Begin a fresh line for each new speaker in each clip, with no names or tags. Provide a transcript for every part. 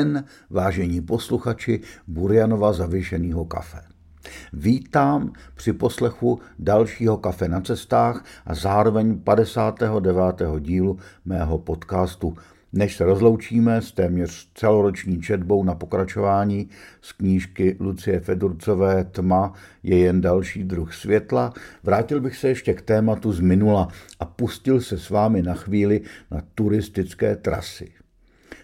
Den, vážení posluchači Burjanova zavěšeného kafe. Vítám při poslechu dalšího kafe na cestách a zároveň 59. dílu mého podcastu. Než se rozloučíme s téměř celoroční četbou na pokračování z knížky Lucie Fedurcové Tma je jen další druh světla, vrátil bych se ještě k tématu z minula a pustil se s vámi na chvíli na turistické trasy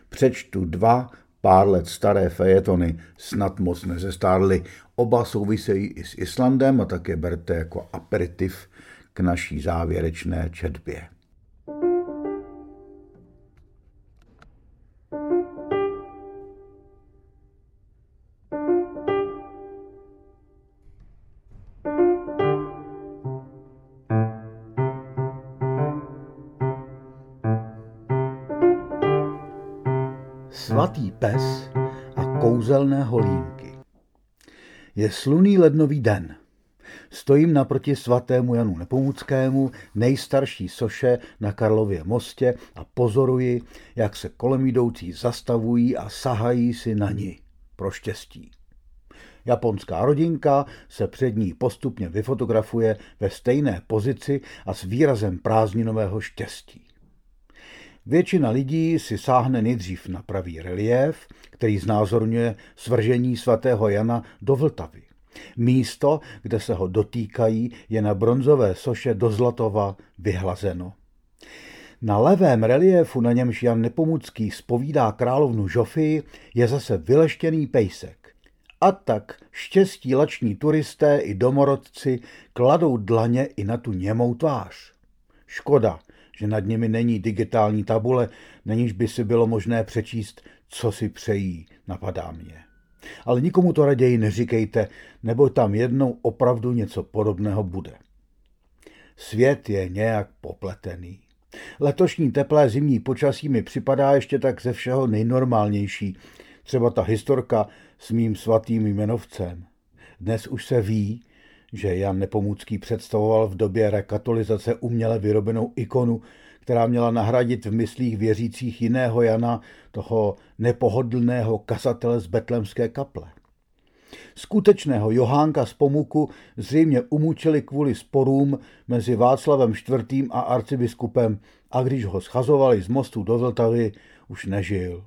přečtu dva pár let staré fejetony, snad moc nezestárly. Oba souvisejí i s Islandem a také berte jako aperitiv k naší závěrečné četbě. Pes a kouzelné holínky. Je sluný lednový den. Stojím naproti svatému Janu Nepomuckému, nejstarší soše na Karlově mostě a pozoruji, jak se kolem jdoucí zastavují a sahají si na ní. Pro štěstí. Japonská rodinka se před ní postupně vyfotografuje ve stejné pozici a s výrazem prázdninového štěstí. Většina lidí si sáhne nejdřív na pravý relief, který znázorňuje svržení svatého Jana do Vltavy. Místo, kde se ho dotýkají, je na bronzové soše do Zlatova vyhlazeno. Na levém reliéfu, na němž Jan Nepomucký spovídá královnu Žofii, je zase vyleštěný pejsek. A tak štěstí lační turisté i domorodci kladou dlaně i na tu němou tvář. Škoda, že nad nimi není digitální tabule, na níž by si bylo možné přečíst, co si přejí, napadá mě. Ale nikomu to raději neříkejte, nebo tam jednou opravdu něco podobného bude. Svět je nějak popletený. Letošní teplé zimní počasí mi připadá ještě tak ze všeho nejnormálnější. Třeba ta historka s mým svatým jmenovcem. Dnes už se ví, že Jan Nepomucký představoval v době rekatolizace uměle vyrobenou ikonu, která měla nahradit v myslích věřících jiného Jana, toho nepohodlného kasatele z betlemské kaple. Skutečného Johánka z Pomuku zřejmě umučili kvůli sporům mezi Václavem IV. a arcibiskupem a když ho schazovali z mostu do Vltavy, už nežil.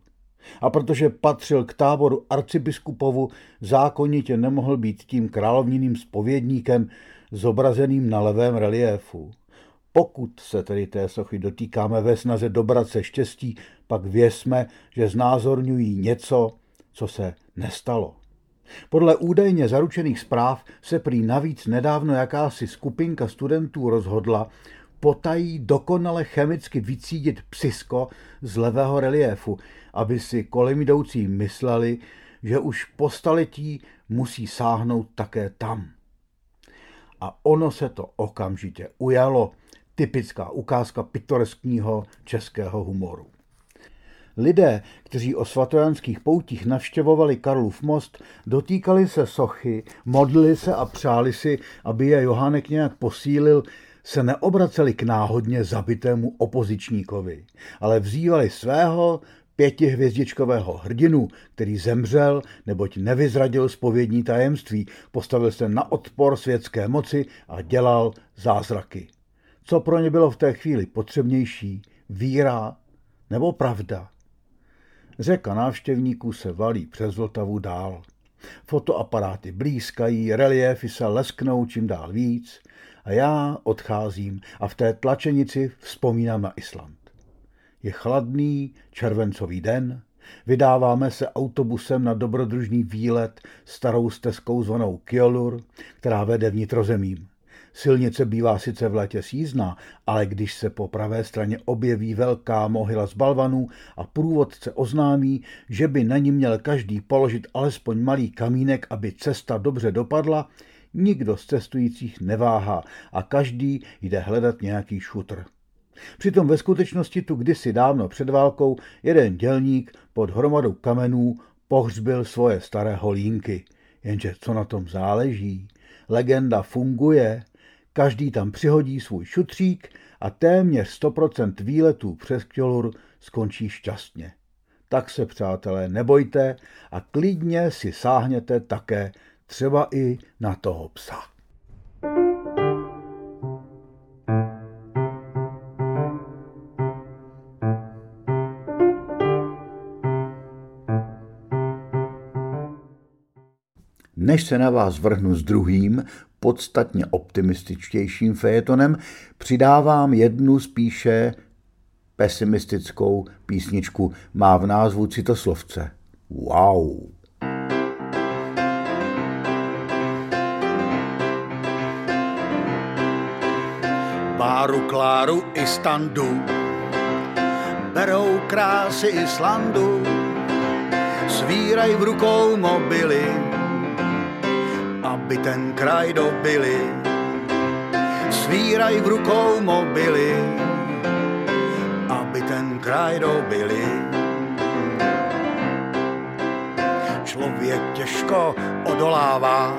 A protože patřil k táboru arcibiskupovu, zákonitě nemohl být tím královniným spovědníkem zobrazeným na levém reliéfu. Pokud se tedy té sochy dotýkáme ve snaze dobrat se štěstí, pak věsme, že znázorňují něco, co se nestalo. Podle údajně zaručených zpráv se prý navíc nedávno jakási skupinka studentů rozhodla, potají dokonale chemicky vycídit psisko z levého reliéfu, aby si kolem jdoucí mysleli, že už po staletí musí sáhnout také tam. A ono se to okamžitě ujalo, typická ukázka pitoreskního českého humoru. Lidé, kteří o svatojanských poutích navštěvovali Karlův most, dotýkali se sochy, modlili se a přáli si, aby je Johánek nějak posílil, se neobraceli k náhodně zabitému opozičníkovi, ale vzývali svého pětihvězdičkového hrdinu, který zemřel, neboť nevyzradil spovědní tajemství, postavil se na odpor světské moci a dělal zázraky. Co pro ně bylo v té chvíli potřebnější, víra nebo pravda? Řeka návštěvníků se valí přes Vltavu dál. Fotoaparáty blízkají, reliéfy se lesknou čím dál víc a já odcházím a v té tlačenici vzpomínám na Island. Je chladný červencový den, Vydáváme se autobusem na dobrodružný výlet starou stezkou zvanou Kiolur, která vede vnitrozemím. Silnice bývá sice v létě sízná, ale když se po pravé straně objeví velká mohyla z balvanů a průvodce oznámí, že by na ní měl každý položit alespoň malý kamínek, aby cesta dobře dopadla, nikdo z cestujících neváhá a každý jde hledat nějaký šutr. Přitom ve skutečnosti tu kdysi dávno před válkou jeden dělník pod hromadou kamenů pohřbil svoje staré holínky. Jenže co na tom záleží? Legenda funguje, každý tam přihodí svůj šutřík a téměř 100% výletů přes Kjolur skončí šťastně. Tak se, přátelé, nebojte a klidně si sáhněte také třeba i na toho psa. Než se na vás vrhnu s druhým, podstatně optimističtějším fejetonem, přidávám jednu spíše pesimistickou písničku. Má v názvu citoslovce. Wow! Báru, Kláru, Istandu Berou krásy Islandu Svírají v rukou mobily aby ten kraj dobili. Svírají v rukou mobily, aby ten kraj dobili. Člověk těžko odolává,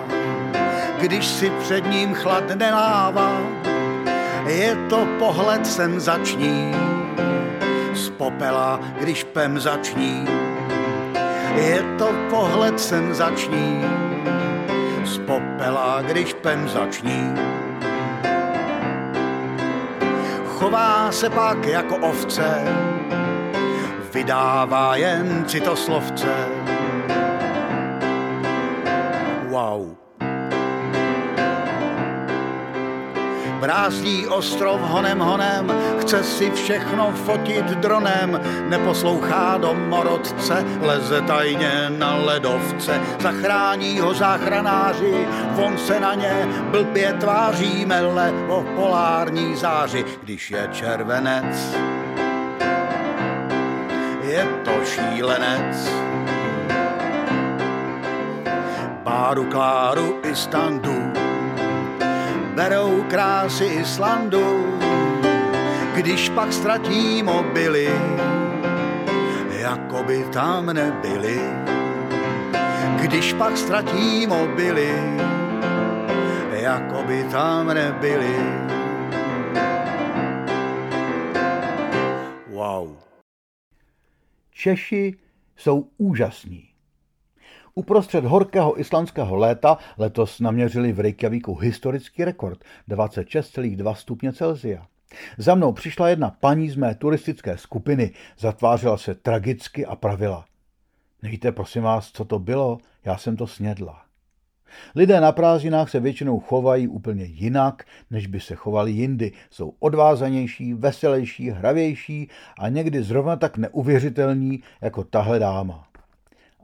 když si před ním chlad nelává. Je to pohled senzační, z popela, když pem zační. Je to pohled senzační, z popela, když pen zační. Chová se pak jako ovce, vydává jen citoslovce. Wow. Brázdí ostrov honem honem, chce si všechno fotit dronem, neposlouchá do morodce, leze tajně na ledovce, zachrání ho záchranáři, von se na ně blbě tváří, mele o polární záři, když je červenec. Je to šílenec. Báru, Kláru i standu berou krásy Islandu, když pak ztratí mobily, jako by tam nebyli. Když pak ztratí mobily, jako by tam nebyli. Wow. Češi jsou úžasní. Uprostřed horkého islandského léta letos naměřili v Reykjavíku historický rekord 26,2 stupně Celsia. Za mnou přišla jedna paní z mé turistické skupiny, zatvářela se tragicky a pravila. Nevíte, prosím vás, co to bylo? Já jsem to snědla. Lidé na prázdninách se většinou chovají úplně jinak, než by se chovali jindy. Jsou odvázanější, veselější, hravější a někdy zrovna tak neuvěřitelní jako tahle dáma.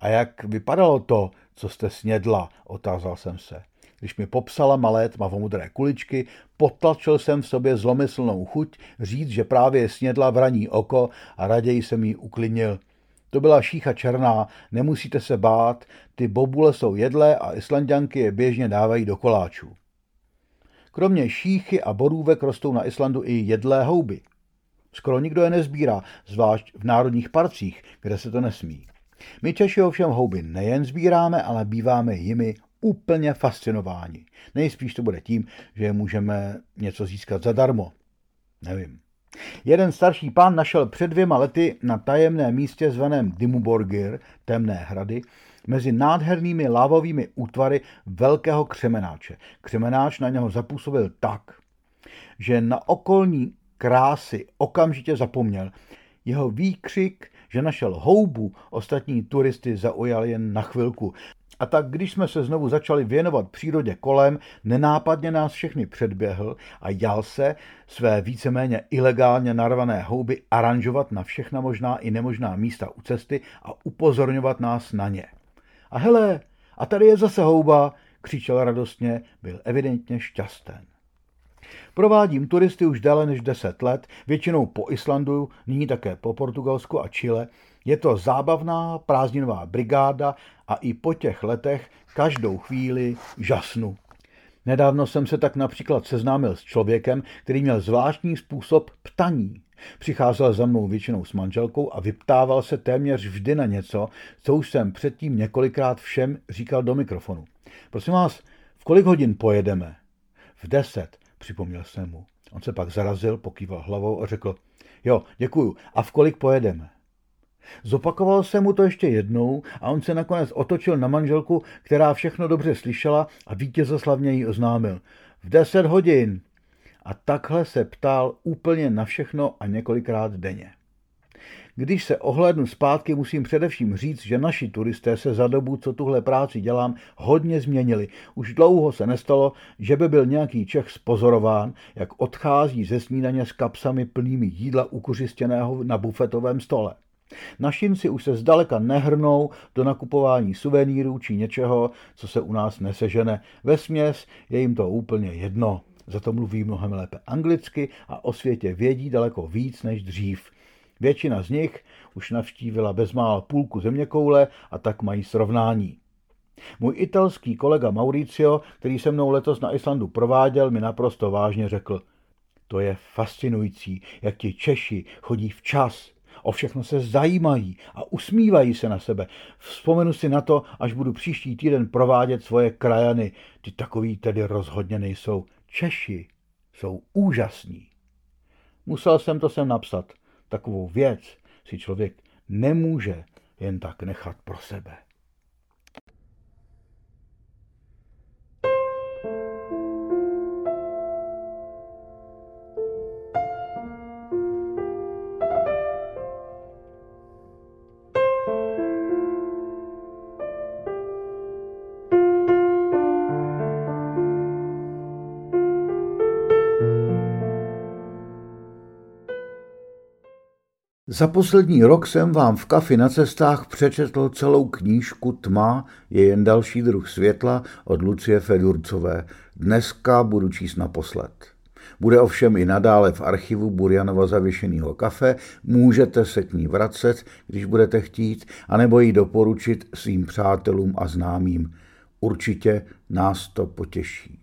A jak vypadalo to, co jste snědla, otázal jsem se. Když mi popsala malé tmavomudré kuličky, potlačil jsem v sobě zlomyslnou chuť říct, že právě snědla vraní oko a raději jsem jí uklidnil. To byla šícha černá, nemusíte se bát, ty bobule jsou jedlé a islandianky je běžně dávají do koláčů. Kromě šíchy a borůvek rostou na Islandu i jedlé houby. Skoro nikdo je nezbírá, zvlášť v národních parcích, kde se to nesmí. My Češi ovšem houby nejen sbíráme, ale býváme jimi úplně fascinováni. Nejspíš to bude tím, že můžeme něco získat zadarmo. Nevím. Jeden starší pán našel před dvěma lety na tajemném místě zvaném Dimuborgir, temné hrady, mezi nádhernými lávovými útvary velkého křemenáče. Křemenáč na něho zapůsobil tak, že na okolní krásy okamžitě zapomněl. Jeho výkřik že našel houbu, ostatní turisty zaujal jen na chvilku. A tak, když jsme se znovu začali věnovat přírodě kolem, nenápadně nás všechny předběhl a jal se své víceméně ilegálně narvané houby aranžovat na všechna možná i nemožná místa u cesty a upozorňovat nás na ně. A hele, a tady je zase houba, křičel radostně, byl evidentně šťasten. Provádím turisty už déle než 10 let, většinou po Islandu, nyní také po Portugalsku a Chile. Je to zábavná prázdninová brigáda a i po těch letech každou chvíli žasnu. Nedávno jsem se tak například seznámil s člověkem, který měl zvláštní způsob ptaní. Přicházel za mnou většinou s manželkou a vyptával se téměř vždy na něco, co už jsem předtím několikrát všem říkal do mikrofonu. Prosím vás, v kolik hodin pojedeme? V deset, připomněl jsem mu. On se pak zarazil, pokýval hlavou a řekl, jo, děkuju, a v kolik pojedeme? Zopakoval jsem mu to ještě jednou a on se nakonec otočil na manželku, která všechno dobře slyšela a vítězoslavně jí oznámil. V deset hodin. A takhle se ptal úplně na všechno a několikrát denně. Když se ohlednu zpátky, musím především říct, že naši turisté se za dobu, co tuhle práci dělám, hodně změnili. Už dlouho se nestalo, že by byl nějaký Čech spozorován, jak odchází ze snídaně s kapsami plnými jídla ukuřistěného na bufetovém stole. Našinci už se zdaleka nehrnou do nakupování suvenýrů či něčeho, co se u nás nesežene. Ve směs je jim to úplně jedno. Za to mluví mnohem lépe anglicky a o světě vědí daleko víc než dřív. Většina z nich už navštívila bezmála půlku zeměkoule a tak mají srovnání. Můj italský kolega Mauricio, který se mnou letos na Islandu prováděl, mi naprosto vážně řekl, to je fascinující, jak ti Češi chodí včas, o všechno se zajímají a usmívají se na sebe. Vzpomenu si na to, až budu příští týden provádět svoje krajany. Ty takový tedy rozhodně nejsou. Češi jsou úžasní. Musel jsem to sem napsat. Takovou věc si člověk nemůže jen tak nechat pro sebe. Za poslední rok jsem vám v kafi na cestách přečetl celou knížku Tma je jen další druh světla od Lucie Fedurcové. Dneska budu číst naposled. Bude ovšem i nadále v archivu Burjanova zavěšeného kafe, můžete se k ní vracet, když budete chtít, anebo ji doporučit svým přátelům a známým. Určitě nás to potěší.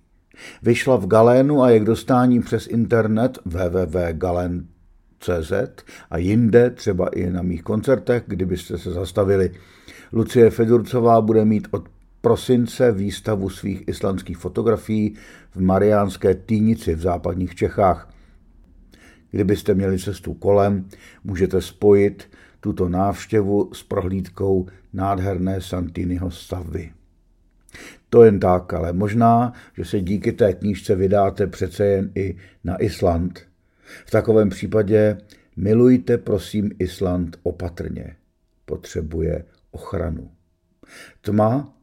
Vyšla v Galénu a je k dostání přes internet www.galen.com CZ a jinde, třeba i na mých koncertech, kdybyste se zastavili. Lucie Fedurcová bude mít od prosince výstavu svých islandských fotografií v Mariánské týnici v západních Čechách. Kdybyste měli cestu kolem, můžete spojit tuto návštěvu s prohlídkou nádherné Santiniho stavby. To jen tak, ale možná, že se díky té knížce vydáte přece jen i na Island – v takovém případě milujte prosím Island opatrně. Potřebuje ochranu. Tma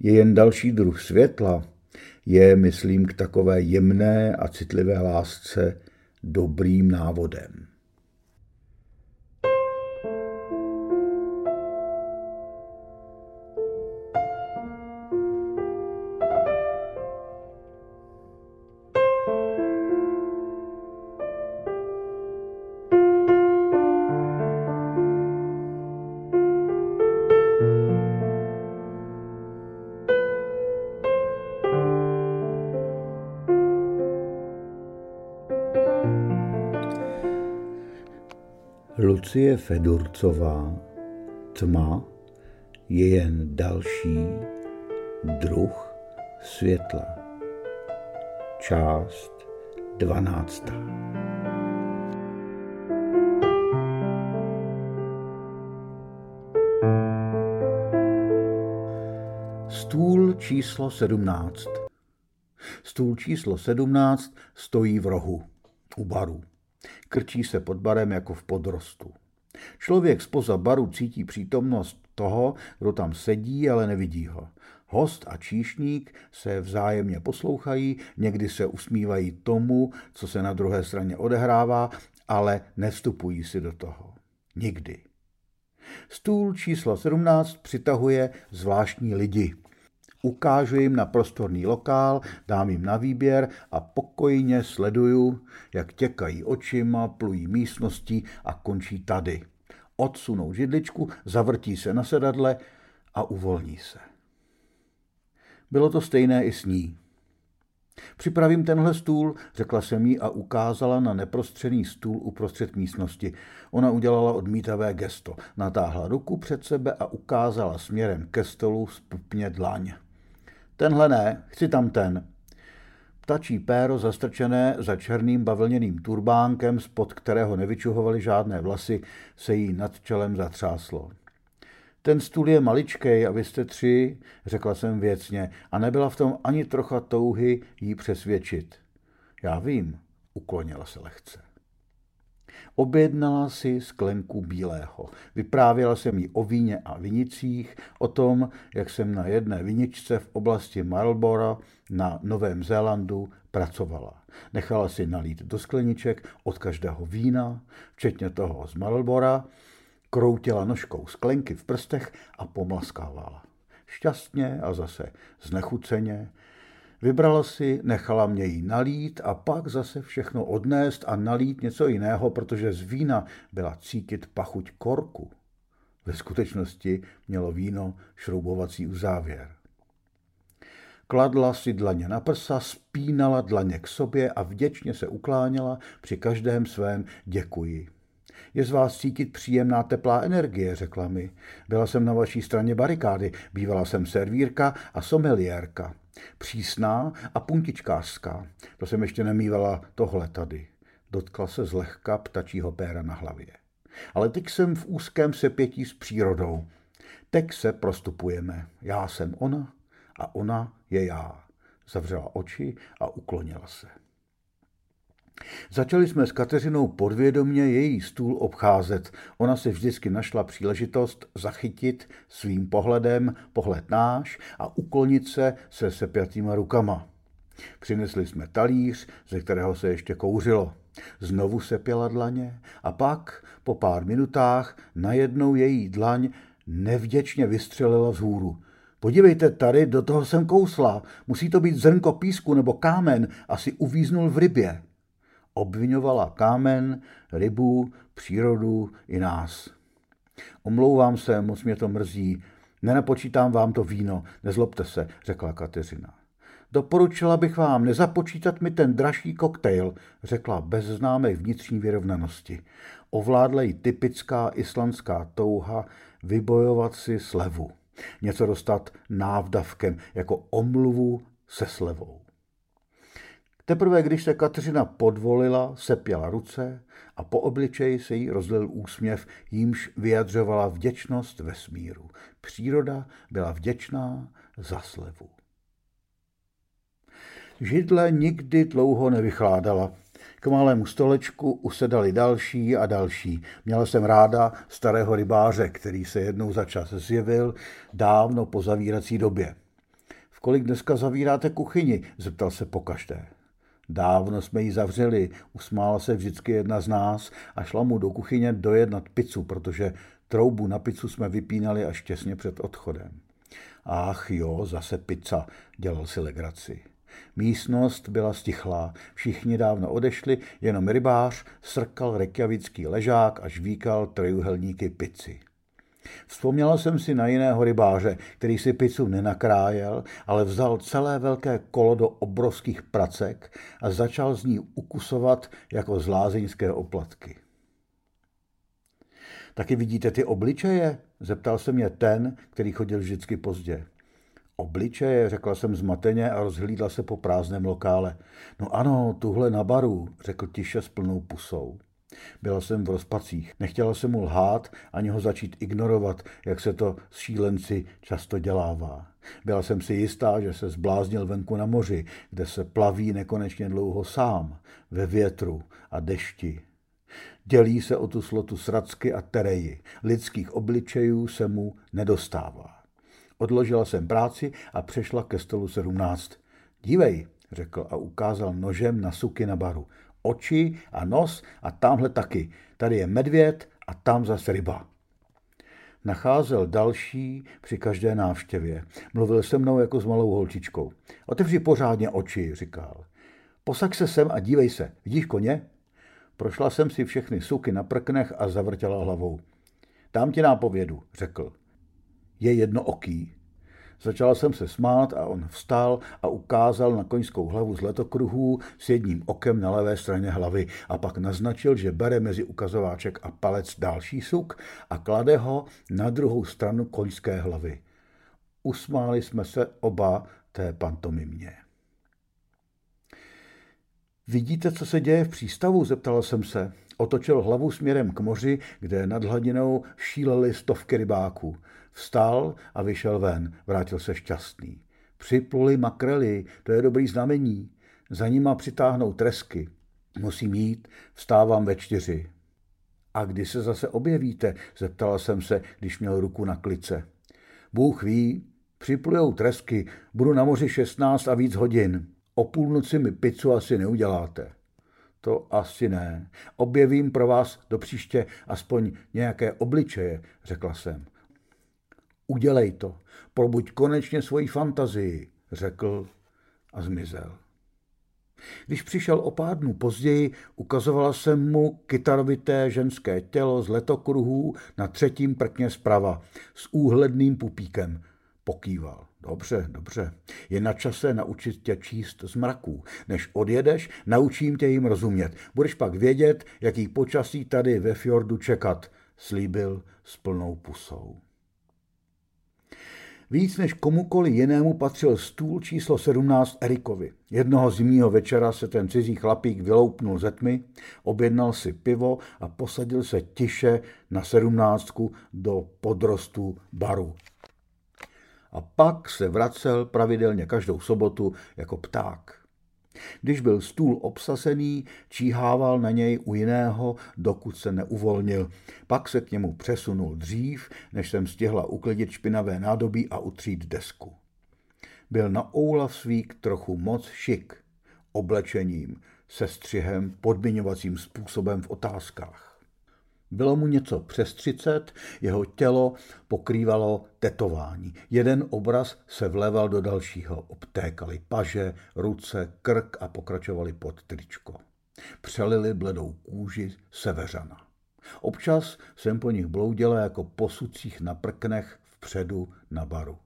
je jen další druh světla, je, myslím, k takové jemné a citlivé lásce dobrým návodem. Lucie Fedurcová Tma je jen další druh světla. Část dvanáctá. Stůl číslo sedmnáct. Stůl číslo sedmnáct stojí v rohu u baru. Krčí se pod barem jako v podrostu. Člověk spoza baru cítí přítomnost toho, kdo tam sedí, ale nevidí ho. Host a číšník se vzájemně poslouchají, někdy se usmívají tomu, co se na druhé straně odehrává, ale nevstupují si do toho. Nikdy. Stůl číslo 17 přitahuje zvláštní lidi. Ukážu jim na prostorný lokál, dám jim na výběr a pokojně sleduju, jak těkají očima, plují místností a končí tady. Odsunou židličku, zavrtí se na sedadle a uvolní se. Bylo to stejné i s ní. Připravím tenhle stůl, řekla jsem jí a ukázala na neprostřený stůl uprostřed místnosti. Ona udělala odmítavé gesto, natáhla ruku před sebe a ukázala směrem ke stolu spupně dlaň. Tenhle ne, chci tam ten. Ptačí péro zastrčené za černým bavlněným turbánkem, spod kterého nevyčuhovaly žádné vlasy, se jí nad čelem zatřáslo. Ten stůl je maličkej a vy jste tři, řekla jsem věcně a nebyla v tom ani trocha touhy jí přesvědčit. Já vím, uklonila se lehce. Objednala si sklenku bílého. Vyprávěla jsem jí o víně a vinicích, o tom, jak jsem na jedné viničce v oblasti Marlborough na Novém Zélandu pracovala. Nechala si nalít do skleniček od každého vína, včetně toho z Marlbora, kroutila nožkou sklenky v prstech a pomlaskávala. Šťastně a zase znechuceně. Vybrala si, nechala mě jí nalít a pak zase všechno odnést a nalít něco jiného, protože z vína byla cítit pachuť korku. Ve skutečnosti mělo víno šroubovací uzávěr. Kladla si dlaně na prsa, spínala dlaně k sobě a vděčně se ukláněla při každém svém děkuji. Je z vás cítit příjemná teplá energie, řekla mi. Byla jsem na vaší straně barikády, bývala jsem servírka a someliérka. Přísná a puntičkářská. To jsem ještě nemývala tohle tady. Dotkla se zlehka ptačího péra na hlavě. Ale teď jsem v úzkém sepětí s přírodou. Teď se prostupujeme. Já jsem ona a ona je já. Zavřela oči a uklonila se. Začali jsme s Kateřinou podvědomě její stůl obcházet. Ona se vždycky našla příležitost zachytit svým pohledem pohled náš a uklonit se se sepjatýma rukama. Přinesli jsme talíř, ze kterého se ještě kouřilo. Znovu se pěla dlaně a pak, po pár minutách, najednou její dlaň nevděčně vystřelila vzhůru. Podívejte tady, do toho jsem kousla. Musí to být zrnko písku nebo kámen, asi uvíznul v rybě. Obvinovala kámen, rybu, přírodu i nás. Omlouvám se, moc mě to mrzí. Nenapočítám vám to víno, nezlobte se, řekla Kateřina. Doporučila bych vám nezapočítat mi ten dražší koktejl, řekla bez známé vnitřní vyrovnanosti. Ovládla jí typická islandská touha vybojovat si slevu. Něco dostat návdavkem, jako omluvu se slevou. Teprve když se Kateřina podvolila, sepěla ruce a po obličeji se jí rozlil úsměv, jímž vyjadřovala vděčnost ve smíru. Příroda byla vděčná za slevu. Židle nikdy dlouho nevychládala. K malému stolečku usedali další a další. Měla jsem ráda starého rybáře, který se jednou za čas zjevil dávno po zavírací době. V kolik dneska zavíráte kuchyni? zeptal se pokaždé. Dávno jsme ji zavřeli, usmála se vždycky jedna z nás a šla mu do kuchyně dojednat pizzu, protože troubu na pizzu jsme vypínali až těsně před odchodem. Ach jo, zase pizza, dělal si legraci. Místnost byla stichlá, všichni dávno odešli, jenom rybář srkal rekjavický ležák a žvíkal trojuhelníky pici. Vzpomněla jsem si na jiného rybáře, který si pizzu nenakrájel, ale vzal celé velké kolo do obrovských pracek a začal z ní ukusovat jako z lázeňské oplatky. Taky vidíte ty obličeje? Zeptal se mě ten, který chodil vždycky pozdě. Obličeje, řekla jsem zmateně a rozhlídla se po prázdném lokále. No ano, tuhle na baru, řekl tiše s plnou pusou. Byla jsem v rozpacích. Nechtěla jsem mu lhát, ani ho začít ignorovat, jak se to s šílenci často dělává. Byla jsem si jistá, že se zbláznil venku na moři, kde se plaví nekonečně dlouho sám, ve větru a dešti. Dělí se o tu slotu sracky a tereji. Lidských obličejů se mu nedostává. Odložila jsem práci a přešla ke stolu 17. Dívej, řekl a ukázal nožem na suky na baru. Oči a nos a tamhle taky. Tady je medvěd a tam zase ryba. Nacházel další při každé návštěvě. Mluvil se mnou jako s malou holčičkou. Otevři pořádně oči, říkal. Posaď se sem a dívej se. Vidíš koně? Prošla jsem si všechny suky na prknech a zavrtěla hlavou. Dám ti nápovědu, řekl. Je jedno oký. Začal jsem se smát a on vstal a ukázal na koňskou hlavu z letokruhů s jedním okem na levé straně hlavy a pak naznačil, že bere mezi ukazováček a palec další suk a klade ho na druhou stranu koňské hlavy. Usmáli jsme se oba té pantomimě. Vidíte, co se děje v přístavu? zeptal jsem se. Otočil hlavu směrem k moři, kde nad hladinou šílely stovky rybáků. Vstal a vyšel ven. Vrátil se šťastný. Připluli makrely, to je dobrý znamení. Za nima přitáhnou tresky. Musím jít, vstávám ve čtyři. A kdy se zase objevíte? zeptala jsem se, když měl ruku na klice. Bůh ví, připlujou tresky, budu na moři 16 a víc hodin. O půlnoci mi pizzu asi neuděláte. To asi ne. Objevím pro vás do příště aspoň nějaké obličeje, řekla jsem. Udělej to, probuď konečně svoji fantazii, řekl a zmizel. Když přišel o pár dnů později, ukazovala se mu kytarovité ženské tělo z letokruhů na třetím prkně zprava s úhledným pupíkem. Pokýval. Dobře, dobře. Je na čase naučit tě číst z mraků. Než odjedeš, naučím tě jim rozumět. Budeš pak vědět, jaký počasí tady ve fjordu čekat, slíbil s plnou pusou. Víc než komukoli jinému patřil stůl číslo 17 Erikovi. Jednoho zimního večera se ten cizí chlapík vyloupnul ze tmy, objednal si pivo a posadil se tiše na sedmnáctku do podrostu baru a pak se vracel pravidelně každou sobotu jako pták. Když byl stůl obsasený, číhával na něj u jiného, dokud se neuvolnil. Pak se k němu přesunul dřív, než jsem stihla uklidit špinavé nádobí a utřít desku. Byl na Oulafsvík trochu moc šik, oblečením, se střihem, podmiňovacím způsobem v otázkách. Bylo mu něco přes třicet, jeho tělo pokrývalo tetování. Jeden obraz se vleval do dalšího. Obtékali paže, ruce, krk a pokračovali pod tričko. Přelili bledou kůži seveřana. Občas jsem po nich bloudila jako po sucích na prknech vpředu na baru.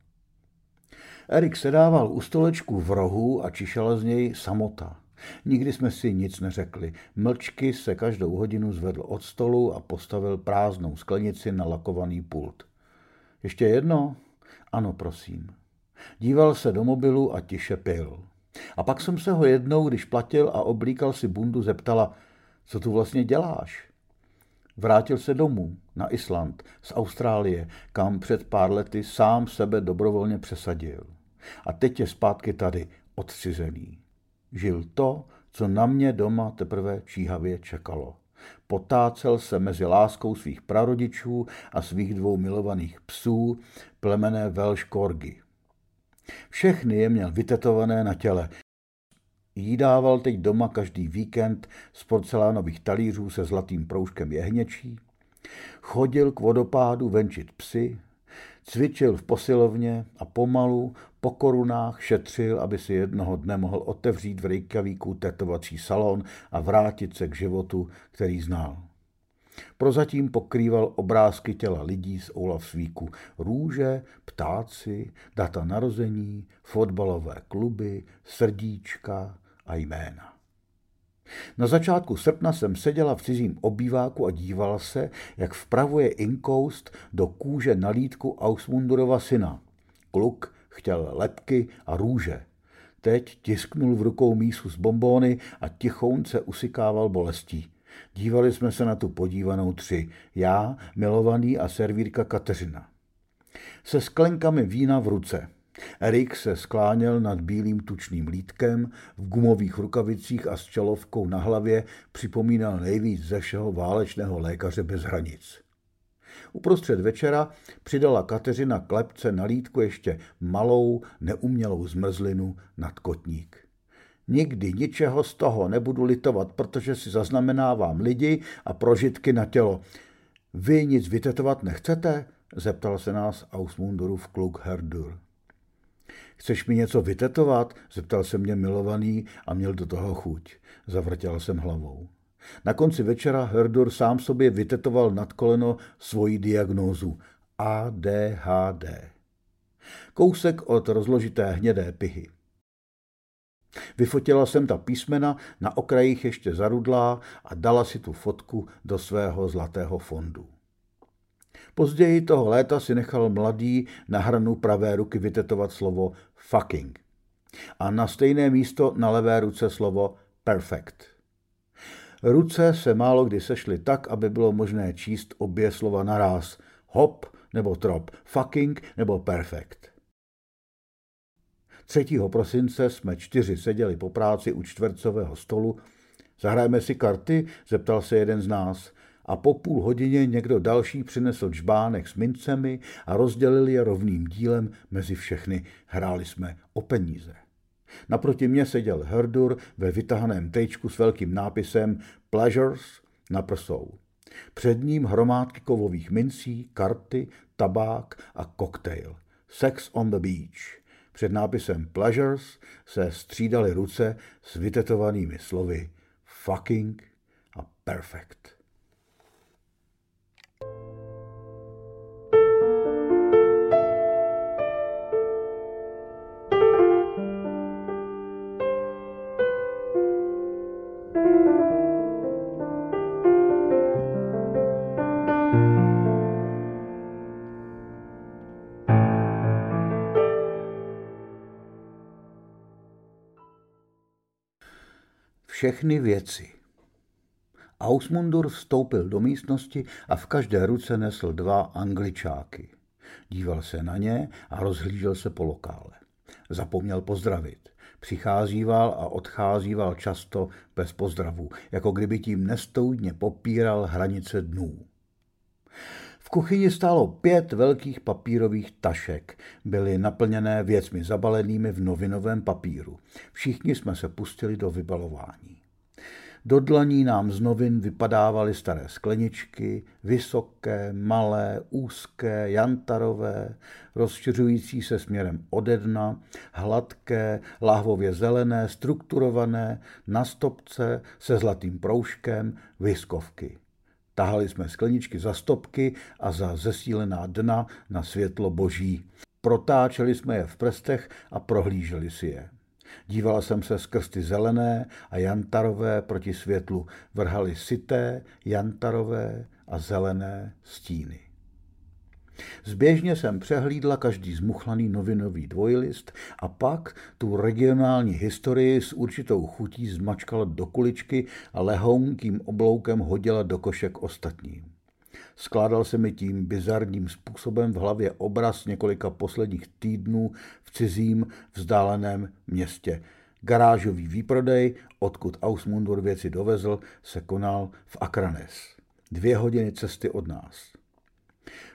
Erik sedával u stolečku v rohu a čišela z něj samota. Nikdy jsme si nic neřekli. Mlčky se každou hodinu zvedl od stolu a postavil prázdnou sklenici na lakovaný pult. Ještě jedno? Ano, prosím. Díval se do mobilu a tiše pil. A pak jsem se ho jednou, když platil a oblíkal si bundu, zeptala, co tu vlastně děláš? Vrátil se domů, na Island, z Austrálie, kam před pár lety sám sebe dobrovolně přesadil. A teď je zpátky tady, odcizený. Žil to, co na mě doma teprve číhavě čekalo. Potácel se mezi láskou svých prarodičů a svých dvou milovaných psů, plemené Welsh Corgi. Všechny je měl vytetované na těle. Jídával teď doma každý víkend z porcelánových talířů se zlatým proužkem jehněčí. Chodil k vodopádu venčit psy, Cvičil v posilovně a pomalu po korunách šetřil, aby si jednoho dne mohl otevřít v Reykjavíku tetovací salon a vrátit se k životu, který znal. Prozatím pokrýval obrázky těla lidí z Olavsvíku, růže, ptáci, data narození, fotbalové kluby, srdíčka a jména. Na začátku srpna jsem seděla v cizím obýváku a dívala se, jak vpravuje inkoust do kůže nalítku Ausmundurova syna. Kluk chtěl lepky a růže. Teď tisknul v rukou mísu z bombóny a tichounce usykával bolestí. Dívali jsme se na tu podívanou tři. Já, milovaný a servírka Kateřina. Se sklenkami vína v ruce. Erik se skláněl nad bílým tučným lítkem, v gumových rukavicích a s čelovkou na hlavě připomínal nejvíc ze všeho válečného lékaře bez hranic. Uprostřed večera přidala Kateřina klepce na lítku ještě malou, neumělou zmrzlinu nad kotník. Nikdy ničeho z toho nebudu litovat, protože si zaznamenávám lidi a prožitky na tělo. Vy nic vytetovat nechcete? zeptal se nás Ausmundorův kluk Herdur. Chceš mi něco vytetovat? zeptal se mě milovaný a měl do toho chuť. Zavrtěl jsem hlavou. Na konci večera Herdur sám sobě vytetoval nad koleno svoji diagnózu ADHD. Kousek od rozložité hnědé pihy. Vyfotila jsem ta písmena, na okrajích ještě zarudlá a dala si tu fotku do svého zlatého fondu. Později toho léta si nechal mladý na hranu pravé ruky vytetovat slovo fucking a na stejné místo na levé ruce slovo perfect. Ruce se málo kdy sešly tak, aby bylo možné číst obě slova naraz. Hop nebo trop, fucking nebo perfect. 3. prosince jsme čtyři seděli po práci u čtvercového stolu. Zahrajeme si karty? zeptal se jeden z nás. A po půl hodině někdo další přinesl čbánek s mincemi a rozdělil je rovným dílem mezi všechny. Hráli jsme o peníze. Naproti mě seděl Herdur ve vytahaném tejčku s velkým nápisem Pleasures na prsou. Před ním hromádky kovových mincí, karty, tabák a koktejl. Sex on the beach. Před nápisem Pleasures se střídaly ruce s vytetovanými slovy fucking a perfect. Všechny věci. Ausmundur vstoupil do místnosti a v každé ruce nesl dva angličáky. Díval se na ně a rozhlížel se po lokále. Zapomněl pozdravit. Přicházíval a odcházíval často bez pozdravu, jako kdyby tím nestoudně popíral hranice dnů kuchyni stálo pět velkých papírových tašek. Byly naplněné věcmi zabalenými v novinovém papíru. Všichni jsme se pustili do vybalování. Do dlaní nám z novin vypadávaly staré skleničky, vysoké, malé, úzké, jantarové, rozšiřující se směrem ode dna, hladké, lahvově zelené, strukturované, na stopce se zlatým proužkem, viskovky. Tahali jsme skleničky za stopky a za zesílená dna na světlo boží. Protáčeli jsme je v prstech a prohlíželi si je. Díval jsem se skrz ty zelené a jantarové proti světlu. Vrhali sité, jantarové a zelené stíny. Zběžně jsem přehlídla každý zmuchlaný novinový dvojlist a pak tu regionální historii s určitou chutí zmačkala do kuličky a lehounkým obloukem hodila do košek ostatním. Skládal se mi tím bizarním způsobem v hlavě obraz několika posledních týdnů v cizím vzdáleném městě. Garážový výprodej, odkud Ausmundur věci dovezl, se konal v Akranes. Dvě hodiny cesty od nás.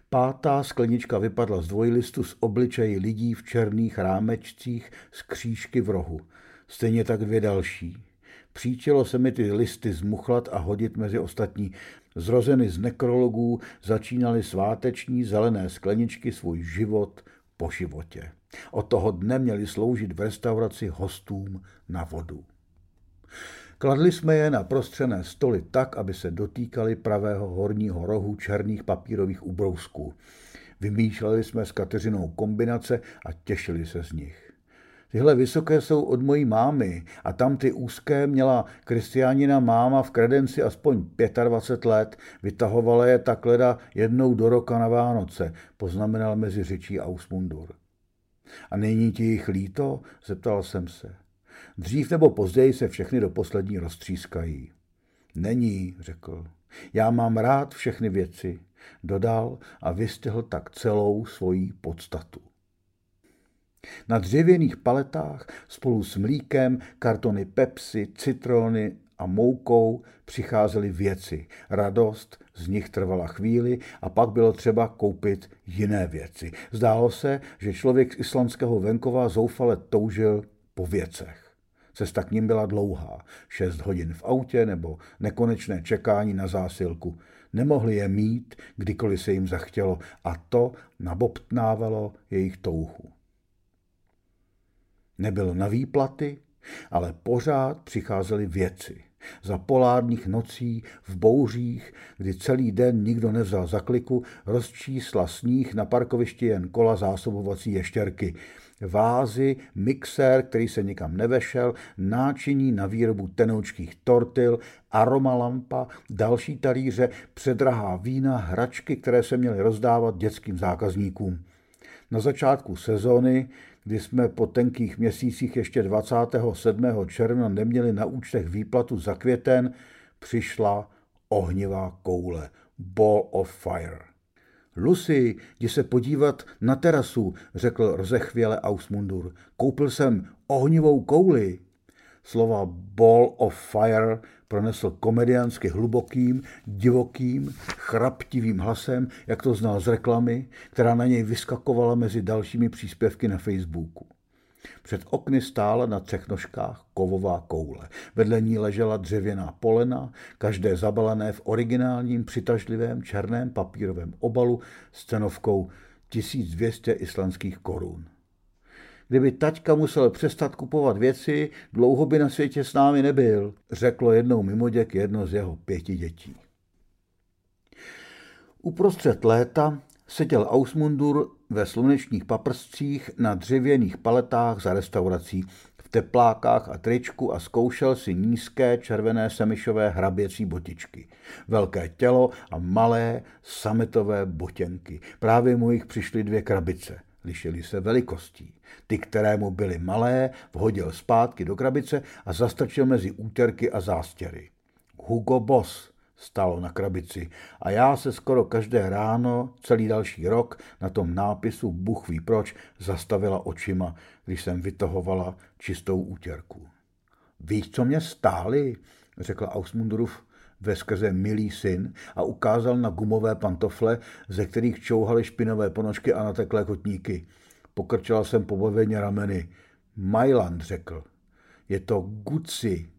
Pátá sklenička vypadla z dvojlistu s obličeji lidí v černých rámečcích s křížky v rohu. Stejně tak dvě další. Příčilo se mi ty listy zmuchlat a hodit mezi ostatní. Zrozeny z nekrologů začínaly sváteční zelené skleničky svůj život po životě. Od toho dne měli sloužit v restauraci hostům na vodu. Kladli jsme je na prostřené stoly tak, aby se dotýkali pravého horního rohu černých papírových ubrousků. Vymýšleli jsme s Kateřinou kombinace a těšili se z nich. Tyhle vysoké jsou od mojí mámy a tam ty úzké měla Kristiánina máma v kredenci aspoň 25 let, vytahovala je takleda jednou do roka na Vánoce, poznamenal mezi řečí Ausmundur. A není ti jich líto? zeptal jsem se. Dřív nebo později se všechny do poslední roztřískají. Není, řekl. Já mám rád všechny věci, dodal a vystihl tak celou svoji podstatu. Na dřevěných paletách spolu s mlíkem, kartony Pepsi, citrony a moukou přicházely věci. Radost z nich trvala chvíli a pak bylo třeba koupit jiné věci. Zdálo se, že člověk z islandského venkova zoufale toužil po věcech. Cesta k ním byla dlouhá, šest hodin v autě nebo nekonečné čekání na zásilku. Nemohli je mít, kdykoliv se jim zachtělo a to nabobtnávalo jejich touhu. Nebylo na výplaty, ale pořád přicházely věci. Za polárních nocí, v bouřích, kdy celý den nikdo nevzal za kliku, rozčísla sníh na parkovišti jen kola zásobovací ještěrky. Vázy, mixér, který se nikam nevešel, náčiní na výrobu tenoučkých tortil, aromalampa, další talíře, předrahá vína, hračky, které se měly rozdávat dětským zákazníkům. Na začátku sezóny, kdy jsme po tenkých měsících ještě 27. června neměli na účtech výplatu za květen, přišla ohnivá koule. Ball of fire. Lucy, jdi se podívat na terasu, řekl rozechvěle Ausmundur. Koupil jsem ohnivou kouli. Slova ball of fire pronesl komediánsky hlubokým, divokým, chraptivým hlasem, jak to znal z reklamy, která na něj vyskakovala mezi dalšími příspěvky na Facebooku. Před okny stála na třech nožkách kovová koule. Vedle ní ležela dřevěná polena, každé zabalené v originálním přitažlivém černém papírovém obalu s cenovkou 1200 islandských korun. Kdyby taťka musel přestat kupovat věci, dlouho by na světě s námi nebyl, řeklo jednou mimoděk jedno z jeho pěti dětí. Uprostřed léta seděl Ausmundur ve slunečních paprscích na dřevěných paletách za restaurací, v teplákách a tričku a zkoušel si nízké červené semišové hraběcí botičky. Velké tělo a malé sametové botěnky. Právě mu jich přišly dvě krabice. Lišily se velikostí. Ty, které mu byly malé, vhodil zpátky do krabice a zastrčil mezi úterky a zástěry. Hugo Boss stalo na krabici a já se skoro každé ráno, celý další rok, na tom nápisu Bůh ví proč, zastavila očima, když jsem vytahovala čistou útěrku. Víš, co mě stály? řekl Ausmundruf ve skrze milý syn a ukázal na gumové pantofle, ze kterých čouhaly špinavé ponožky a nateklé kotníky. Pokrčila jsem pobaveně rameny. Mailand řekl. Je to Gucci.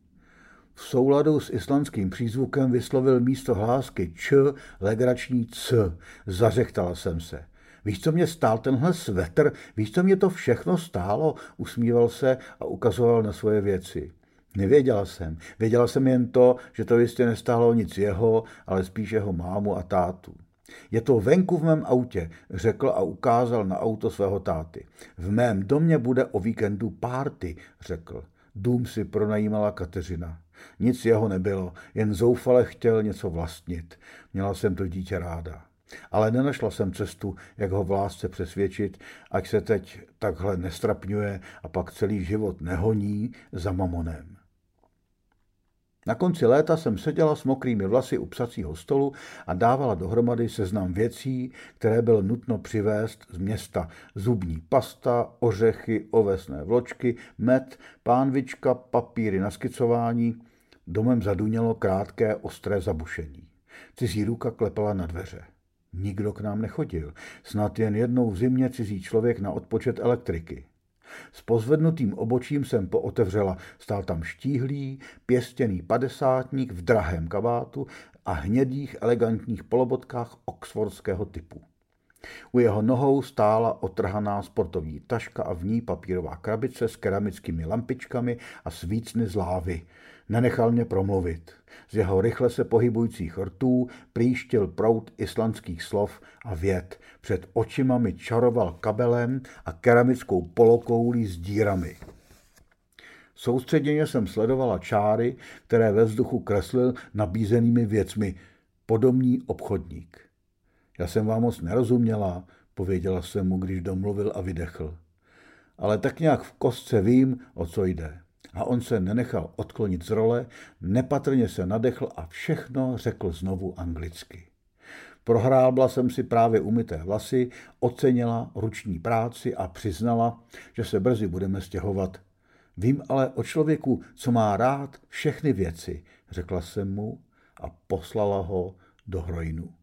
V souladu s islandským přízvukem vyslovil místo hlásky č legrační c. Zařechtala jsem se. Víš, co mě stál tenhle svetr? Víš, co mě to všechno stálo? Usmíval se a ukazoval na svoje věci. Nevěděla jsem. Věděla jsem jen to, že to jistě nestálo nic jeho, ale spíš jeho mámu a tátu. Je to venku v mém autě, řekl a ukázal na auto svého táty. V mém domě bude o víkendu párty, řekl. Dům si pronajímala Kateřina. Nic jeho nebylo, jen zoufale chtěl něco vlastnit. Měla jsem to dítě ráda. Ale nenašla jsem cestu, jak ho v lásce přesvědčit, ať se teď takhle nestrapňuje a pak celý život nehoní za mamonem. Na konci léta jsem seděla s mokrými vlasy u psacího stolu a dávala dohromady seznam věcí, které bylo nutno přivést z města. Zubní pasta, ořechy, ovesné vločky, med, pánvička, papíry na skicování. Domem zadunělo krátké, ostré zabušení. Cizí ruka klepala na dveře. Nikdo k nám nechodil. Snad jen jednou v zimě cizí člověk na odpočet elektriky. S pozvednutým obočím jsem pootevřela. Stál tam štíhlý, pěstěný padesátník v drahém kabátu a hnědých elegantních polobotkách oxfordského typu. U jeho nohou stála otrhaná sportovní taška a v ní papírová krabice s keramickými lampičkami a svícny z lávy. Nenechal mě promluvit. Z jeho rychle se pohybujících rtů příštil prout islandských slov a věd. Před očima mi čaroval kabelem a keramickou polokoulí s dírami. Soustředěně jsem sledovala čáry, které ve vzduchu kreslil nabízenými věcmi. Podomní obchodník. Já jsem vám moc nerozuměla, pověděla jsem mu, když domluvil a vydechl. Ale tak nějak v kostce vím, o co jde. A on se nenechal odklonit z role, nepatrně se nadechl a všechno řekl znovu anglicky. Prohrábla jsem si právě umyté vlasy, ocenila ruční práci a přiznala, že se brzy budeme stěhovat. Vím ale o člověku, co má rád všechny věci, řekla jsem mu a poslala ho do hrojnu.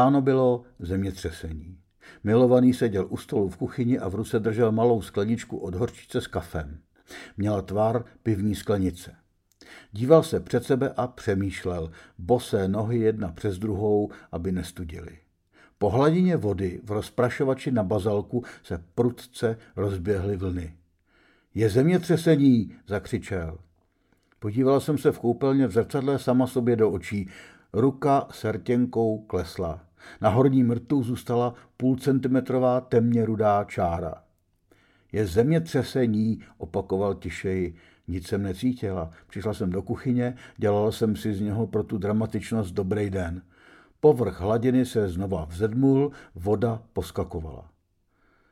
Ráno bylo zemětřesení. Milovaný seděl u stolu v kuchyni a v ruce držel malou skleničku od horčice s kafem. Měla tvar pivní sklenice. Díval se před sebe a přemýšlel, bosé nohy jedna přes druhou, aby nestudili. Po hladině vody v rozprašovači na bazalku se prudce rozběhly vlny. Je zemětřesení, zakřičel. Podívala jsem se v koupelně v zrcadle sama sobě do očí. Ruka sertěnkou klesla. Na horním rtu zůstala půlcentimetrová temně rudá čára. Je zemětřesení, opakoval tišeji. Nic jsem necítila. Přišla jsem do kuchyně, dělala jsem si z něho pro tu dramatičnost dobrý den. Povrch hladiny se znova vzedmul, voda poskakovala.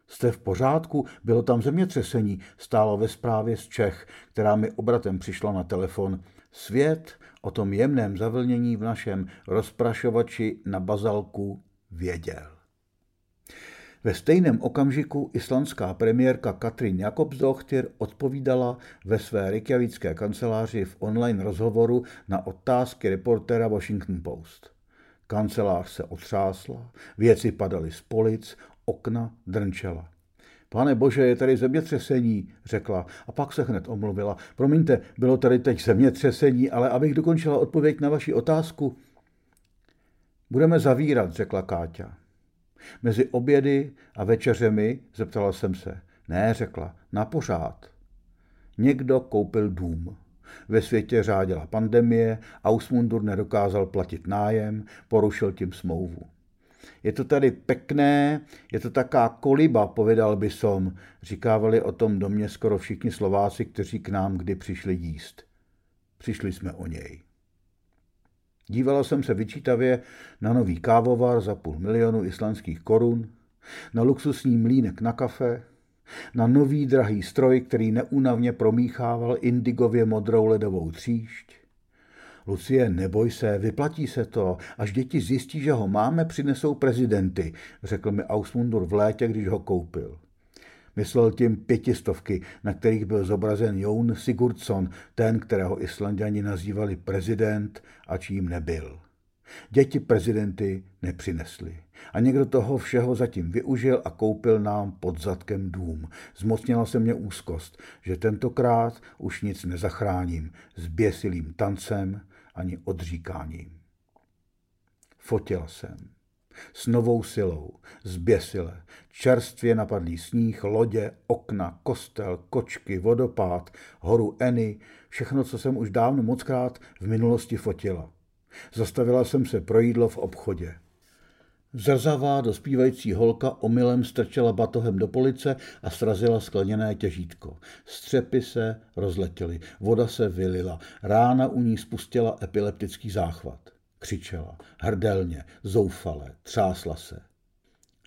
Jste v pořádku? Bylo tam zemětřesení, stálo ve zprávě z Čech, která mi obratem přišla na telefon. Svět o tom jemném zavlnění v našem rozprašovači na bazalku věděl. Ve stejném okamžiku islandská premiérka Katrin Jakobsdochtir odpovídala ve své reykjavické kanceláři v online rozhovoru na otázky reportéra Washington Post. Kancelář se otřásla, věci padaly z polic, okna drnčela. Pane bože, je tady zemětřesení, řekla a pak se hned omluvila. Promiňte, bylo tady teď zemětřesení, ale abych dokončila odpověď na vaši otázku. Budeme zavírat, řekla Káťa. Mezi obědy a večeřemi, zeptala jsem se. Ne, řekla, na pořád. Někdo koupil dům. Ve světě řádila pandemie, Ausmundur nedokázal platit nájem, porušil tím smlouvu. Je to tady pekné, je to taká koliba, povedal by som. Říkávali o tom domě skoro všichni Slováci, kteří k nám kdy přišli jíst. Přišli jsme o něj. Dívala jsem se vyčítavě na nový kávovar za půl milionu islandských korun, na luxusní mlínek na kafe, na nový drahý stroj, který neúnavně promíchával indigově modrou ledovou tříšť, Lucie, neboj se, vyplatí se to. Až děti zjistí, že ho máme, přinesou prezidenty, řekl mi Ausmundur v létě, když ho koupil. Myslel tím pětistovky, na kterých byl zobrazen Jon Sigurdsson, ten, kterého Islandiani nazývali prezident a čím nebyl. Děti prezidenty nepřinesly. A někdo toho všeho zatím využil a koupil nám pod zadkem dům. Zmocnila se mě úzkost, že tentokrát už nic nezachráním s běsilým tancem ani odříkáním. Fotila jsem. S novou silou, zběsile, čerstvě napadlý sníh, lodě, okna, kostel, kočky, vodopád, horu Eny, všechno, co jsem už dávno mockrát v minulosti fotila. Zastavila jsem se pro jídlo v obchodě. Zrzavá dospívající holka omylem strčela batohem do police a srazila skleněné těžítko. Střepy se rozletěly, voda se vylila, rána u ní spustila epileptický záchvat. Křičela, hrdelně, zoufale, třásla se.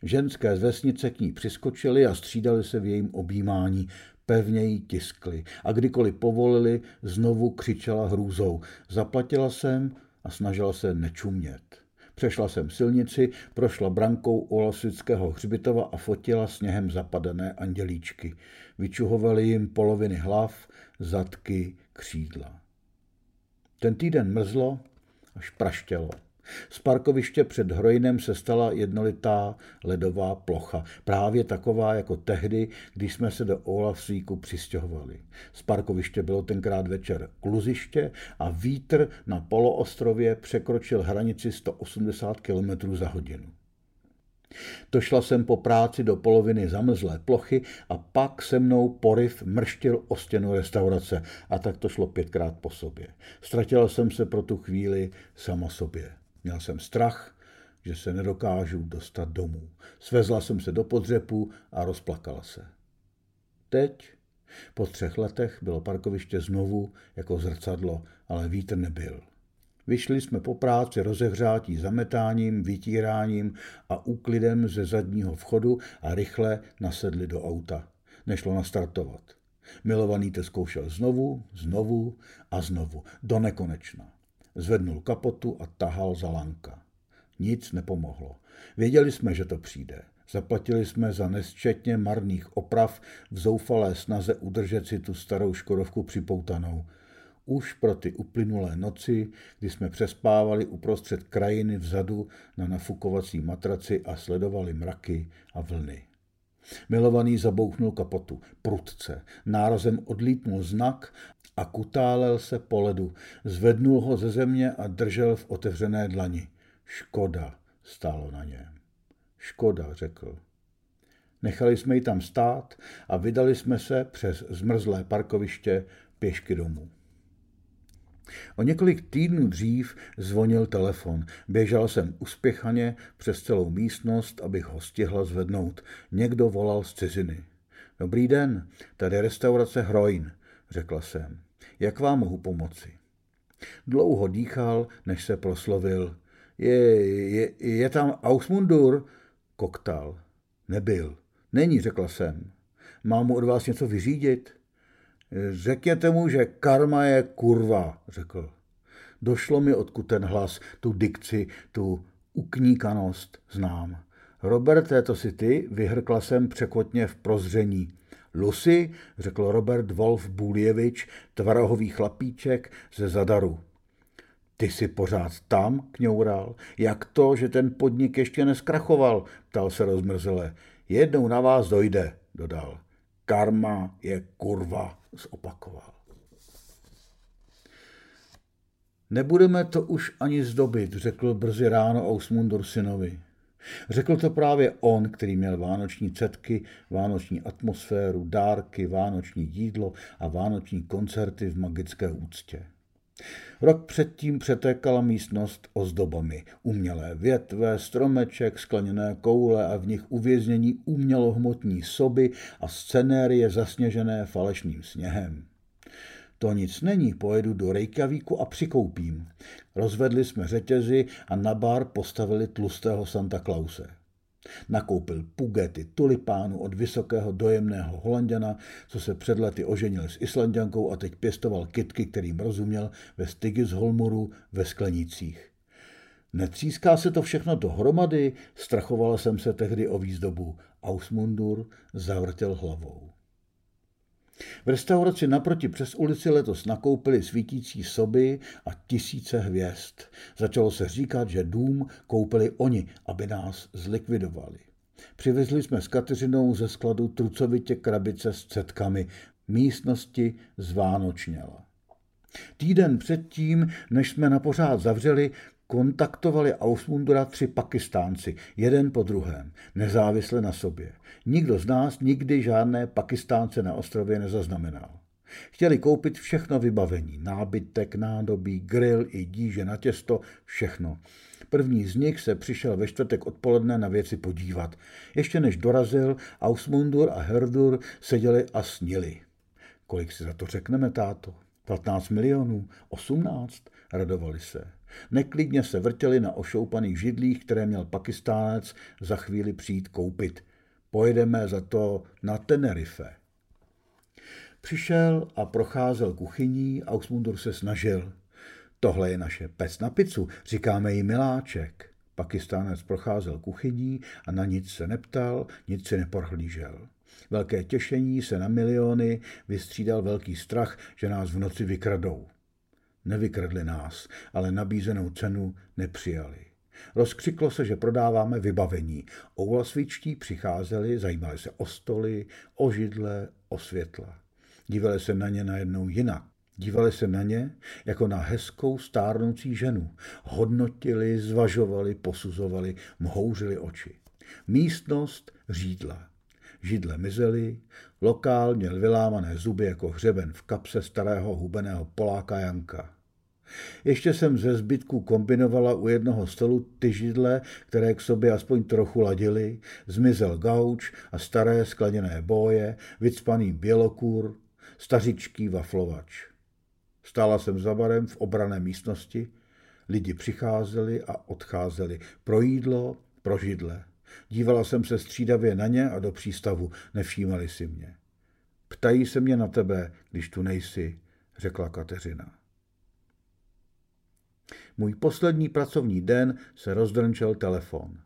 Ženské z vesnice k ní přiskočily a střídali se v jejím objímání, pevně jí tiskli a kdykoliv povolili, znovu křičela hrůzou. Zaplatila jsem a snažila se nečumět. Přešla jsem silnici, prošla brankou u Losického hřbitova a fotila sněhem zapadené andělíčky. Vyčuhovaly jim poloviny hlav, zadky, křídla. Ten týden mrzlo až praštělo. Z parkoviště před Hrojnem se stala jednolitá ledová plocha, právě taková jako tehdy, když jsme se do Olafsvíku přistěhovali. Z parkoviště bylo tenkrát večer kluziště a vítr na poloostrově překročil hranici 180 km za hodinu. Došla jsem po práci do poloviny zamrzlé plochy a pak se mnou poryv mrštil o stěnu restaurace a tak to šlo pětkrát po sobě. Ztratila jsem se pro tu chvíli sama sobě. Měl jsem strach, že se nedokážu dostat domů. Svezla jsem se do podřepu a rozplakala se. Teď, po třech letech, bylo parkoviště znovu jako zrcadlo, ale vítr nebyl. Vyšli jsme po práci rozehřátí zametáním, vytíráním a úklidem ze zadního vchodu a rychle nasedli do auta. Nešlo nastartovat. Milovaný to zkoušel znovu, znovu a znovu, do nekonečna. Zvednul kapotu a tahal za lanka. Nic nepomohlo. Věděli jsme, že to přijde. Zaplatili jsme za nesčetně marných oprav v zoufalé snaze udržet si tu starou škodovku připoutanou. Už pro ty uplynulé noci, kdy jsme přespávali uprostřed krajiny vzadu na nafukovací matraci a sledovali mraky a vlny. Milovaný zabouchnul kapotu, prudce, nárazem odlítnul znak a kutálel se po ledu, zvednul ho ze země a držel v otevřené dlani. Škoda stálo na něm. Škoda, řekl. Nechali jsme ji tam stát a vydali jsme se přes zmrzlé parkoviště pěšky domů. O několik týdnů dřív zvonil telefon. Běžel jsem uspěchaně přes celou místnost, abych ho stihla zvednout. Někdo volal z ciziny. Dobrý den, tady restaurace Hroin, řekla jsem. Jak vám mohu pomoci? Dlouho dýchal, než se proslovil. Je, je, je tam Ausmundur? Koktal. Nebyl. Není, řekla jsem. Mám mu od vás něco vyřídit? Řekněte mu, že karma je kurva, řekl. Došlo mi, odkud ten hlas, tu dikci, tu ukníkanost znám. Robert, to si ty, vyhrkla jsem překotně v prozření. Lucy, řekl Robert Wolf Buljevič, tvarohový chlapíček ze Zadaru. Ty jsi pořád tam, kňoural. Jak to, že ten podnik ještě neskrachoval? ptal se rozmrzele. Jednou na vás dojde, dodal. Karma je kurva, zopakoval. Nebudeme to už ani zdobit, řekl brzy ráno Ausmundur synovi. Řekl to právě on, který měl vánoční cetky, vánoční atmosféru, dárky, vánoční jídlo a vánoční koncerty v magické úctě. Rok předtím přetékala místnost ozdobami. Umělé větve, stromeček, skleněné koule a v nich uvěznění umělohmotní soby a scenérie zasněžené falešným sněhem. To nic není, pojedu do Reykjavíku a přikoupím. Rozvedli jsme řetězy a na bar postavili tlustého Santa Klause. Nakoupil pugety tulipánu od vysokého dojemného holanděna, co se před lety oženil s Islandiankou a teď pěstoval kitky, kterým rozuměl ve Stygisholmuru ve Sklenicích. Netříská se to všechno dohromady, strachovala jsem se tehdy o výzdobu. Ausmundur zavrtěl hlavou. V restauraci naproti přes ulici letos nakoupili svítící soby a tisíce hvězd. Začalo se říkat, že dům koupili oni, aby nás zlikvidovali. Přivezli jsme s Kateřinou ze skladu trucovitě krabice s cetkami. Místnosti zvánočněla. Týden předtím, než jsme na pořád zavřeli, kontaktovali Ausmundura tři Pakistánci, jeden po druhém, nezávisle na sobě. Nikdo z nás nikdy žádné Pakistánce na ostrově nezaznamenal. Chtěli koupit všechno vybavení, nábytek, nádobí, grill i díže na těsto, všechno. První z nich se přišel ve čtvrtek odpoledne na věci podívat. Ještě než dorazil, Ausmundur a Herdur seděli a snili. Kolik si za to řekneme, táto? 15 milionů? 18? Radovali se. Neklidně se vrtěli na ošoupaných židlích, které měl pakistánec za chvíli přijít koupit. Pojedeme za to na Tenerife. Přišel a procházel kuchyní, Ausmundur se snažil. Tohle je naše pec na pizzu, říkáme jí miláček. Pakistánec procházel kuchyní a na nic se neptal, nic se neprohlížel. Velké těšení se na miliony vystřídal velký strach, že nás v noci vykradou. Nevykradli nás, ale nabízenou cenu nepřijali. Rozkřiklo se, že prodáváme vybavení. Oulasvičtí přicházeli, zajímali se o stoly, o židle, o světla. Dívali se na ně najednou jinak. Dívali se na ně jako na hezkou stárnoucí ženu. Hodnotili, zvažovali, posuzovali, mhouřili oči. Místnost řídla. Židle mizely, lokál měl vylámané zuby jako hřeben v kapse starého hubeného Poláka Janka. Ještě jsem ze zbytku kombinovala u jednoho stolu ty židle, které k sobě aspoň trochu ladily, zmizel gauč a staré skleněné boje, vycpaný bělokůr, stařičký vaflovač. Stála jsem za barem v obrané místnosti, lidi přicházeli a odcházeli, pro jídlo, pro židle. Dívala jsem se střídavě na ně a do přístavu, nevšímali si mě. Ptají se mě na tebe, když tu nejsi, řekla Kateřina. Můj poslední pracovní den se rozdrnčel telefon.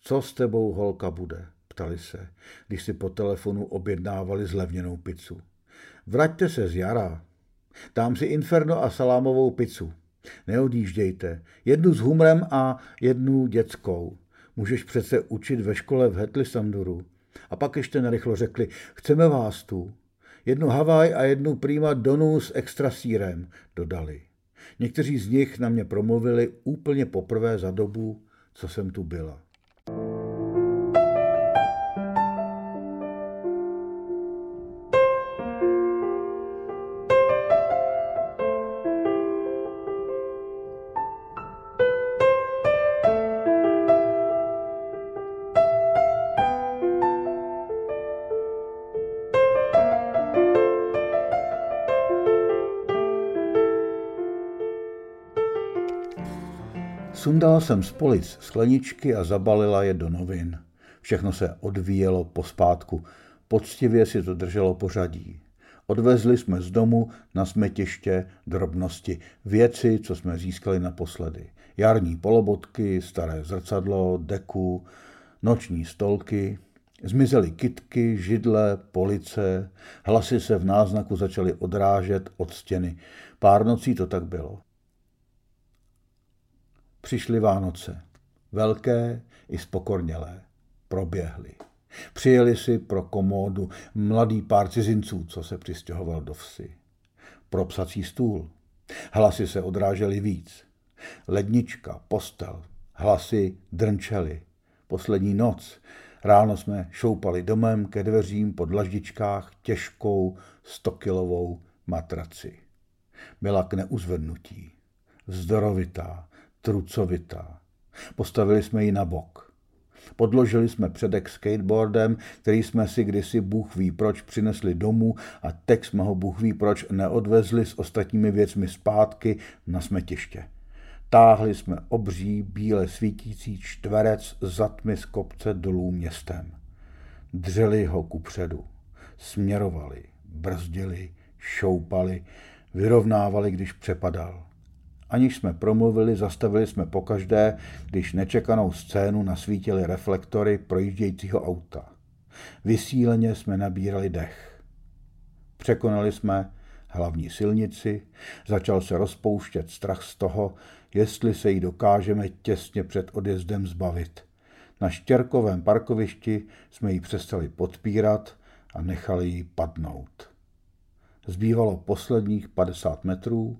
Co s tebou, holka, bude? ptali se, když si po telefonu objednávali zlevněnou pizzu. Vraťte se z jara. Dám si inferno a salámovou pizzu. Neodjíždějte. Jednu s humrem a jednu dětskou. Můžeš přece učit ve škole v Hetlisanduru. A pak ještě narychlo řekli, chceme vás tu. Jednu Havaj a jednu prima donu s extra sírem, dodali. Někteří z nich na mě promluvili úplně poprvé za dobu, co jsem tu byla. Sundala jsem z polic skleničky a zabalila je do novin. Všechno se odvíjelo pospátku. Poctivě si to drželo pořadí. Odvezli jsme z domu na smetiště drobnosti, věci, co jsme získali naposledy. Jarní polobotky, staré zrcadlo, deku, noční stolky, Zmizely kitky, židle, police, hlasy se v náznaku začaly odrážet od stěny. Pár nocí to tak bylo. Přišly Vánoce. Velké i spokornělé. Proběhly. Přijeli si pro komódu mladý pár cizinců, co se přistěhoval do vsi. Pro psací stůl. Hlasy se odrážely víc. Lednička, postel, hlasy drnčely. Poslední noc. Ráno jsme šoupali domem ke dveřím po dlaždičkách těžkou stokilovou matraci. Byla k neuzvednutí. Vzdorovitá, trucovitá. Postavili jsme ji na bok. Podložili jsme předek skateboardem, který jsme si kdysi Bůh ví proč přinesli domů a teď jsme ho Bůh ví proč neodvezli s ostatními věcmi zpátky na smetiště. Táhli jsme obří, bíle svítící čtverec za tmy z kopce dolů městem. Dřeli ho kupředu. Směrovali, brzdili, šoupali, vyrovnávali, když přepadal. Aniž jsme promluvili, zastavili jsme pokaždé, když nečekanou scénu nasvítily reflektory projíždějícího auta. Vysíleně jsme nabírali dech. Překonali jsme hlavní silnici, začal se rozpouštět strach z toho, jestli se jí dokážeme těsně před odjezdem zbavit. Na štěrkovém parkovišti jsme ji přestali podpírat a nechali ji padnout. Zbývalo posledních 50 metrů,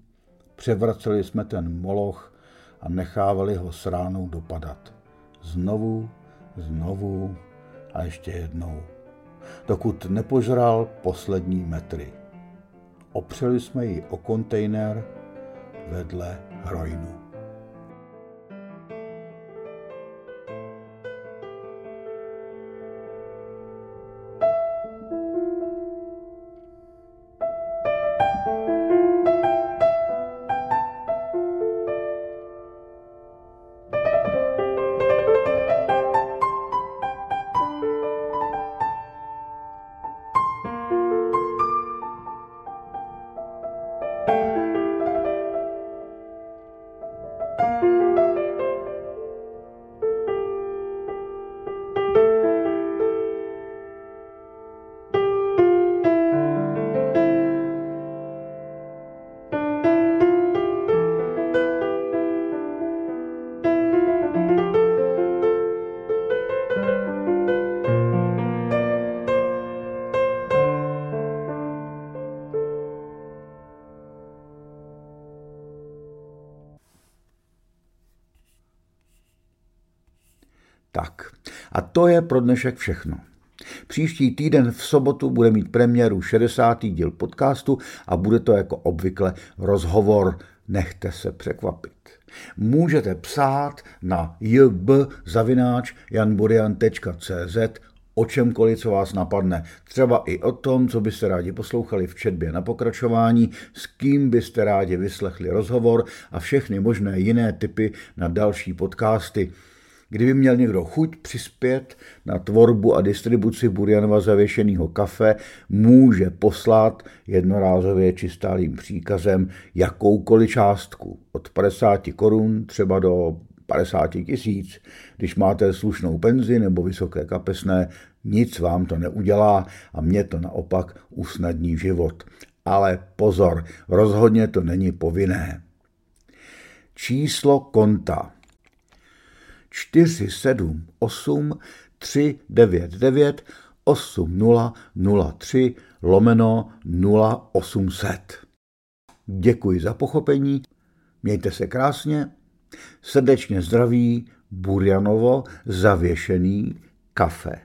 Převraceli jsme ten moloch a nechávali ho s ránou dopadat. Znovu, znovu a ještě jednou. Dokud nepožral poslední metry. Opřeli jsme ji o kontejner vedle hrojnu. To je pro dnešek všechno. Příští týden v sobotu bude mít premiéru 60. díl podcastu a bude to jako obvykle rozhovor. Nechte se překvapit. Můžete psát na jb.janburian.cz o čemkoliv, co vás napadne. Třeba i o tom, co byste rádi poslouchali v četbě na pokračování, s kým byste rádi vyslechli rozhovor a všechny možné jiné typy na další podcasty. Kdyby měl někdo chuť přispět na tvorbu a distribuci Burjanova zavěšeného kafe, může poslat jednorázově či stálým příkazem jakoukoliv částku. Od 50 korun třeba do 50 tisíc. Když máte slušnou penzi nebo vysoké kapesné, nic vám to neudělá a mě to naopak usnadní život. Ale pozor, rozhodně to není povinné. Číslo konta 478 399 8003 lomeno 0800. Děkuji za pochopení, mějte se krásně, srdečně zdraví, Burjanovo zavěšený kafe.